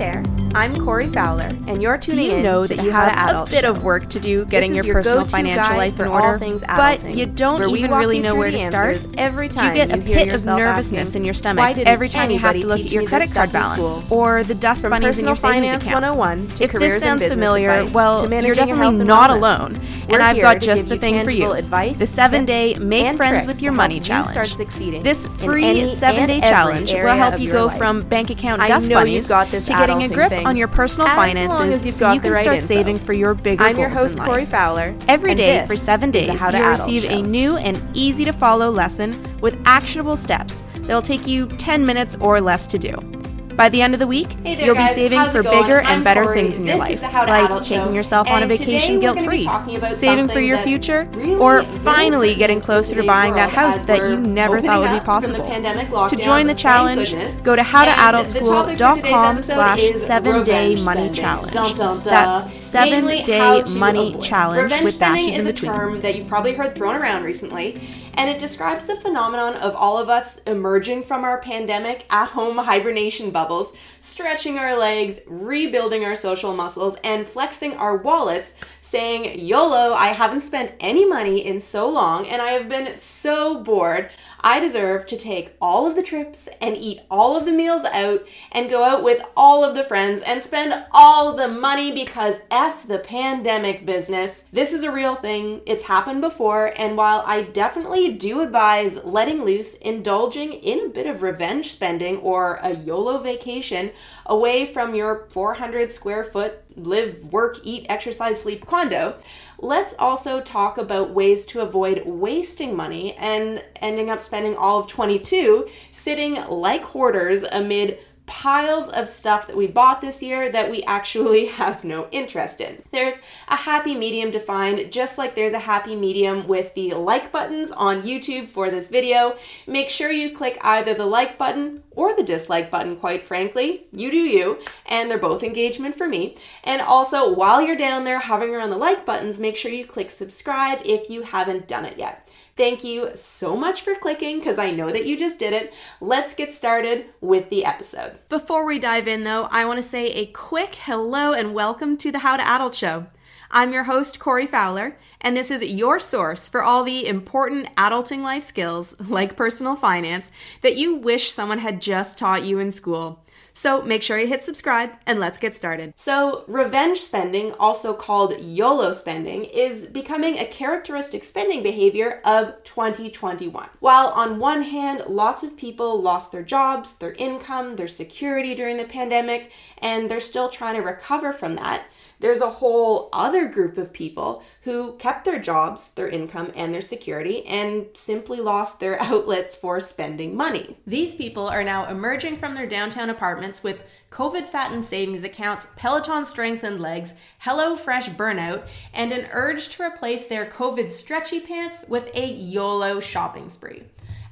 there, I'm Corey Fowler, and you're tuning you in know to that you have a bit Show. of work to do getting your your personal financial life in order, things but you don't even really you know where to start? every Do you get a you hear pit of nervousness asking, in your stomach every time you have to look at your credit card balance school?" or the dust From bunnies in your personal savings finance account? 101 to if this sounds familiar, advice well, you're definitely not alone, We're and I've got just the thing for you: advice, the seven-day Make Friends with Your Money challenge. start succeeding This free seven-day challenge will help you go from bank account dust bunnies you've got this to getting a grip thing. on your personal As finances, you've so got you the can right start info. saving for your bigger goals. I'm your host, Corey. Fowler. Every day for seven days, you'll receive Show. a new and easy to follow lesson with actionable steps that'll take you 10 minutes or less to do. By the end of the week, Hey there, you'll be saving How's for bigger I'm and better Corey. things in your This life, the How to like taking Show. yourself on a vacation guilt free, saving for your future, really, or finally getting closer to buying that house that you never thought would be possible. To join the challenge, go to And the topic for today's howtoadultschool.com slash seven day money challenge. Dun, dun, dun. That's seven Mainly day money challenge Revenge with dashes is in a between. term that you've probably heard thrown around recently, and it describes the phenomenon of all of us emerging from our pandemic at home hibernation stretching our legs, rebuilding our social muscles, and flexing our wallets, saying, YOLO, I haven't spent any money in so long, and I have been so bored. I deserve to take all of the trips and eat all of the meals out and go out with all of the friends and spend all the money because F the pandemic business. This is a real thing. It's happened before. And while I definitely do advise letting loose, indulging in a bit of revenge spending or a YOLO vacation away from your 400 square foot live, work, eat, exercise, sleep condo, let's also talk about ways to avoid wasting money and ending up spending all of 22 sitting like hoarders amid piles of stuff that we bought this year that we actually have no interest in. There's a happy medium to find, just like there's a happy medium with the like buttons on YouTube for this video. Make sure you click either the like button or the dislike button, quite frankly. You do you, and they're both engagement for me. And also, while you're down there hovering around the like buttons, make sure you click subscribe if you haven't done it yet. Thank you so much for clicking because I know that you just did it. Let's get started with the episode. Before we dive in, though, I want to say a quick hello and welcome to the How to Adult Show. I'm your host, Corey Fowler, and this is your source for all the important adulting life skills, like personal finance, that you wish someone had just taught you in school. So make sure you hit subscribe and let's get started. So, revenge spending, also called YOLO spending, is becoming a characteristic spending behavior of 2021. While on one hand, lots of people lost their jobs, their income, their security during the pandemic, and they're still trying to recover from that, there's a whole other group of people who kept their jobs, their income, and their security and simply lost their outlets for spending money. These people are now emerging from their downtown apartments with COVID fattened savings accounts, Peloton strengthened legs, HelloFresh burnout, and an urge to replace their COVID stretchy pants with a YOLO shopping spree.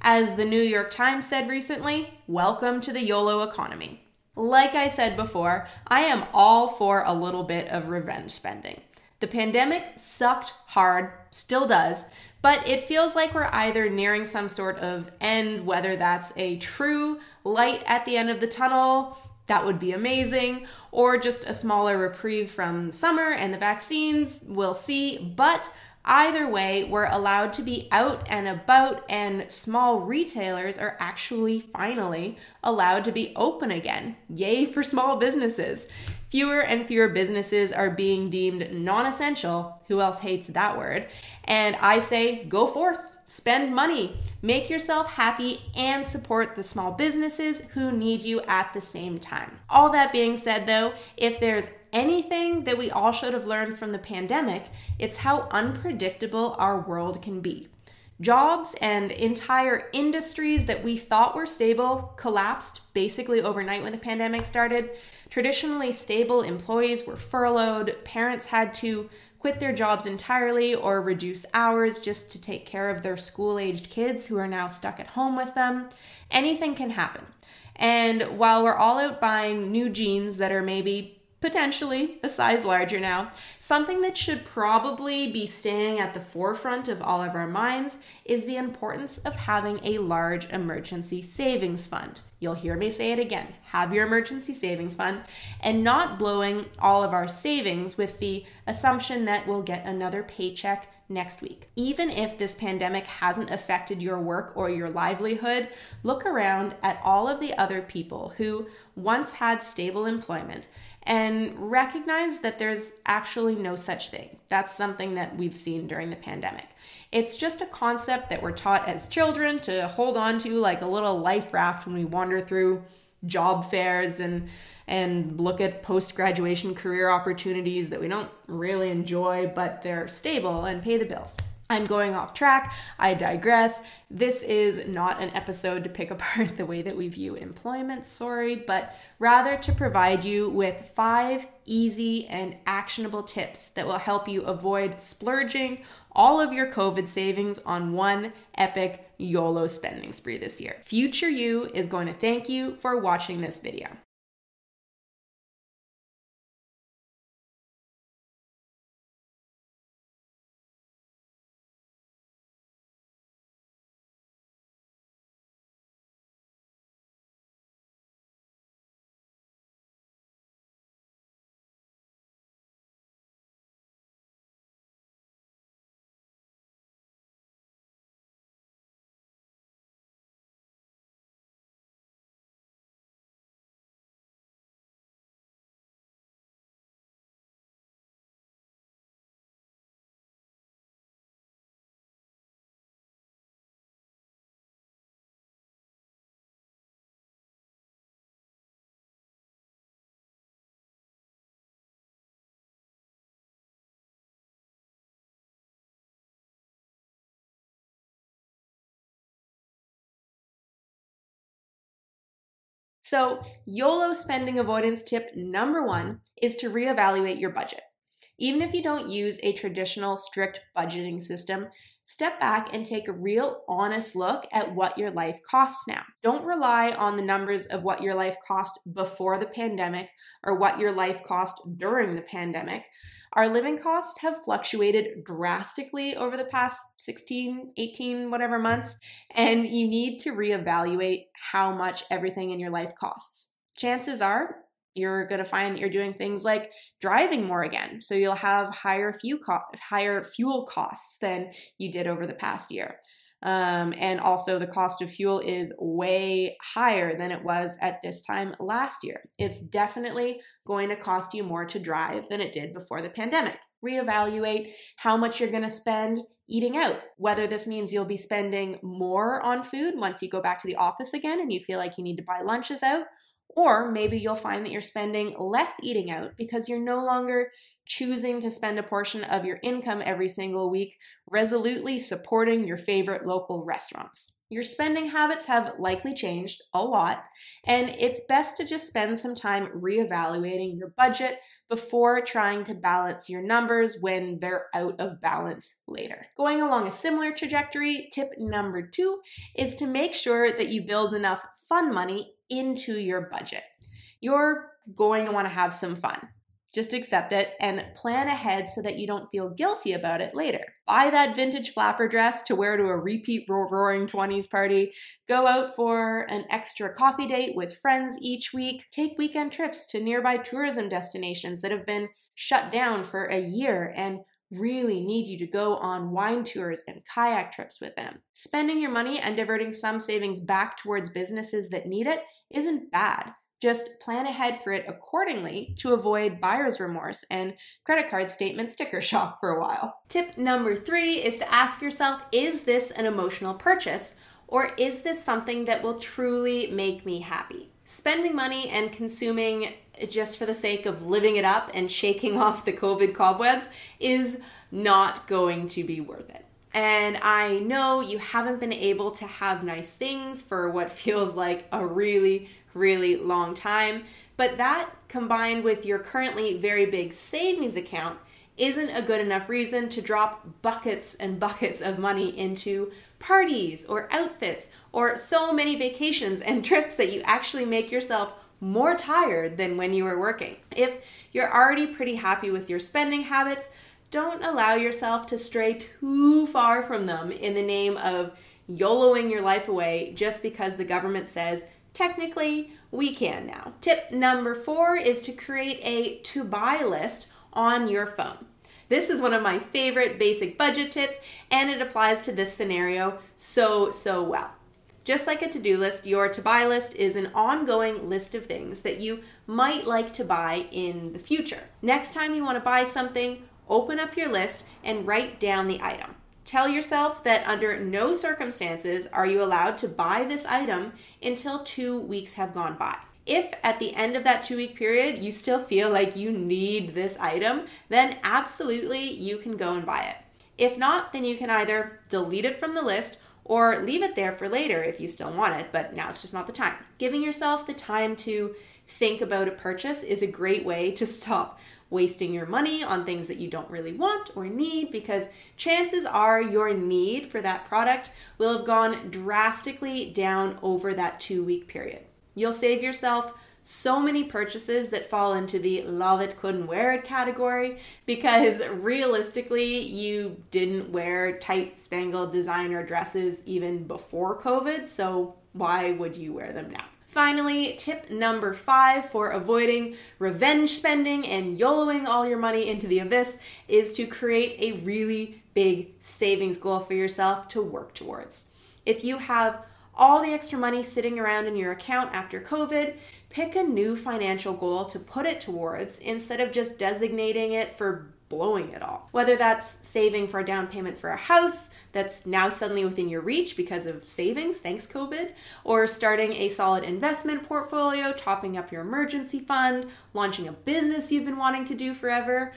As the New York Times said recently, welcome to the YOLO economy. Like I said before, I am all for a little bit of revenge spending. The pandemic sucked hard, still does, but it feels like we're either nearing some sort of end, whether that's a true light at the end of the tunnel, that would be amazing, or just a smaller reprieve from summer and the vaccines, we'll see. But Either way, we're allowed to be out and about, and small retailers are actually finally allowed to be open again. Yay for small businesses. Fewer and fewer businesses are being deemed non essential. Who else hates that word? And I say, go forth, spend money, make yourself happy, and support the small businesses who need you at the same time. All that being said, though, if there's anything that we all should have learned from the pandemic, it's how unpredictable our world can be. Jobs and entire industries that we thought were stable collapsed basically overnight when the pandemic started. Traditionally stable employees were furloughed, parents had to quit their jobs entirely or reduce hours just to take care of their school aged kids who are now stuck at home with them. Anything can happen. And while we're all out buying new jeans that are maybe potentially a size larger now. Something that should probably be staying at the forefront of all of our minds is the importance of having a large emergency savings fund. You'll hear me say it again have your emergency savings fund and not blowing all of our savings with the assumption that we'll get another paycheck next week. Even if this pandemic hasn't affected your work or your livelihood, look around at all of the other people who once had stable employment and recognize that there's actually no such thing. That's something that we've seen during the pandemic. It's just a concept that we're taught as children to hold on to like a little life raft when we wander through job fairs and and look at post graduation career opportunities that we don't really enjoy but they're stable and pay the bills. I'm going off track. I digress. This is not an episode to pick apart the way that we view employment, sorry, but rather to provide you with five easy and actionable tips that will help you avoid splurging all of your COVID savings on one epic YOLO spending spree this year. Future you is going to thank you for watching this video. So, YOLO spending avoidance tip number one is to reevaluate your budget. Even if you don't use a traditional strict budgeting system, step back and take a real honest look at what your life costs now. Don't rely on the numbers of what your life cost before the pandemic or what your life cost during the pandemic. Our living costs have fluctuated drastically over the past 16, 18, whatever months, and you need to reevaluate how much everything in your life costs. Chances are you're going to find that you're doing things like driving more again. So you'll have higher fuel co- higher fuel costs than you did over the past year. Um, and also, the cost of fuel is way higher than it was at this time last year. It's definitely going to cost you more to drive than it did before the pandemic. Reevaluate how much you're going to spend eating out, whether this means you'll be spending more on food once you go back to the office again and you feel like you need to buy lunches out, or maybe you'll find that you're spending less eating out because you're no longer choosing to spend a portion of your income every single week resolutely supporting your favorite local restaurants. Your spending habits have likely changed a lot, and it's best to just spend some time reevaluating your budget before trying to balance your numbers when they're out of balance later. Going along a similar trajectory, tip number two is to make sure that you build enough fun money into your budget. You're going to want to have some fun. Just accept it and plan ahead so that you don't feel guilty about it later. Buy that vintage flapper dress to wear to a repeat roaring 20s party. Go out for an extra coffee date with friends each week. Take weekend trips to nearby tourism destinations that have been shut down for a year and really need you to go on wine tours and kayak trips with them. Spending your money and diverting some savings back towards businesses that need it isn't bad. Just plan ahead for it accordingly to avoid buyer's remorse and credit card statement sticker shock for a while. Tip number three is to ask yourself is this an emotional purchase or is this something that will truly make me happy? Spending money and consuming just for the sake of living it up and shaking off the COVID cobwebs is not going to be worth it. And I know you haven't been able to have nice things for what feels like a really, really long time. But that combined with your currently very big savings account isn't a good enough reason to drop buckets and buckets of money into parties or outfits or so many vacations and trips that you actually make yourself more tired than when you were working. If you're already pretty happy with your spending habits, don't allow yourself to stray too far from them in the name of YOLOing your life away just because the government says, technically, we can now. Tip number four is to create a to buy list on your phone. This is one of my favorite basic budget tips, and it applies to this scenario so, so well. Just like a to do list, your to buy list is an ongoing list of things that you might like to buy in the future. Next time you want to buy something, open up your list and write down the item. Tell yourself that under no circumstances are you allowed to buy this item until two weeks have gone by. If at the end of that two week period you still feel like you need this item, then absolutely you can go and buy it. If not, then you can either delete it from the list or leave it there for later if you still want it, but now it's just not the time. Giving yourself the time to think about a purchase is a great way to stop wasting your money on things that you don't really want or need because chances are your need for that product will have gone drastically down over that two week period. You'll save yourself so many purchases that fall into the love it, couldn't wear it category because realistically, you didn't wear tight spangled designer dresses even before COVID, so why would you wear them now? Finally, tip number five for avoiding revenge spending and YOLOing all your money into the abyss is to create a really big savings goal for yourself to work towards. If you have all the extra money sitting around in your account after COVID, pick a new financial goal to put it towards instead of just designating it for blowing it all. Whether that's saving for a down payment for a house that's now suddenly within your reach because of savings, thanks COVID, or starting a solid investment portfolio, topping up your emergency fund, launching a business you've been wanting to do forever.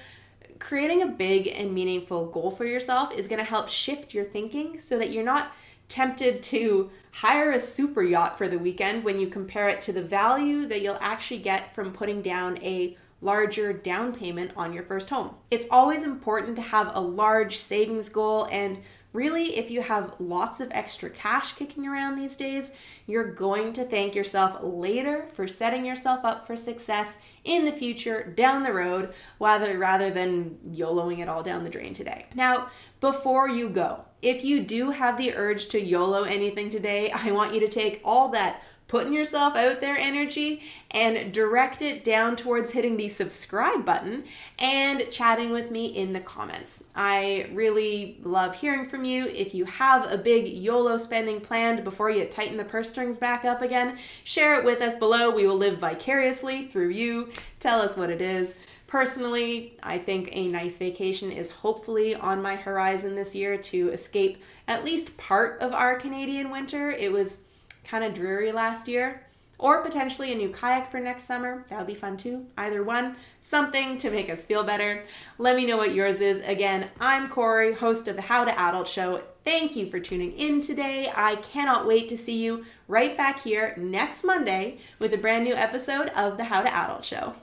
Creating a big and meaningful goal for yourself is going to help shift your thinking so that you're not tempted to hire a super yacht for the weekend when you compare it to the value that you'll actually get from putting down a larger down payment on your first home. It's always important to have a large savings goal and Really, if you have lots of extra cash kicking around these days, you're going to thank yourself later for setting yourself up for success in the future down the road rather, rather than YOLOing it all down the drain today. Now, before you go, if you do have the urge to YOLO anything today, I want you to take all that putting yourself out there energy and direct it down towards hitting the subscribe button and chatting with me in the comments. I really love hearing from you. If you have a big YOLO spending planned before you tighten the purse strings back up again, share it with us below. We will live vicariously through you. Tell us what it is. Personally, I think a nice vacation is hopefully on my horizon this year to escape at least part of our Canadian winter. It was kind of dreary last year. Or potentially a new kayak for next summer. That would be fun too. Either one, something to make us feel better. Let me know what yours is. Again, I'm Corey, host of the How to Adult Show. Thank you for tuning in today. I cannot wait to see you right back here next Monday with a brand new episode of the How to Adult Show.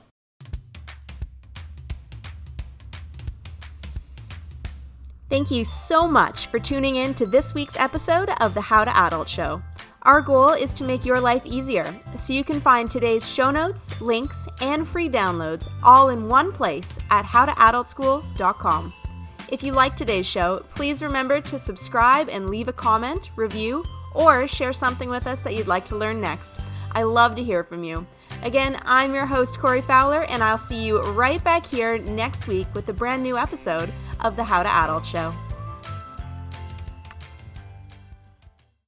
Thank you so much for tuning in to this week's episode of the How to Adult Show. Our goal is to make your life easier, so you can find today's show notes, links, and free downloads all in one place at howtoadultschool.com. If you like today's show, please remember to subscribe and leave a comment, review, or share something with us that you'd like to learn next. I love to hear from you. Again, I'm your host, Corey Fowler, and I'll see you right back here next week with a brand new episode of the How to Adult Show.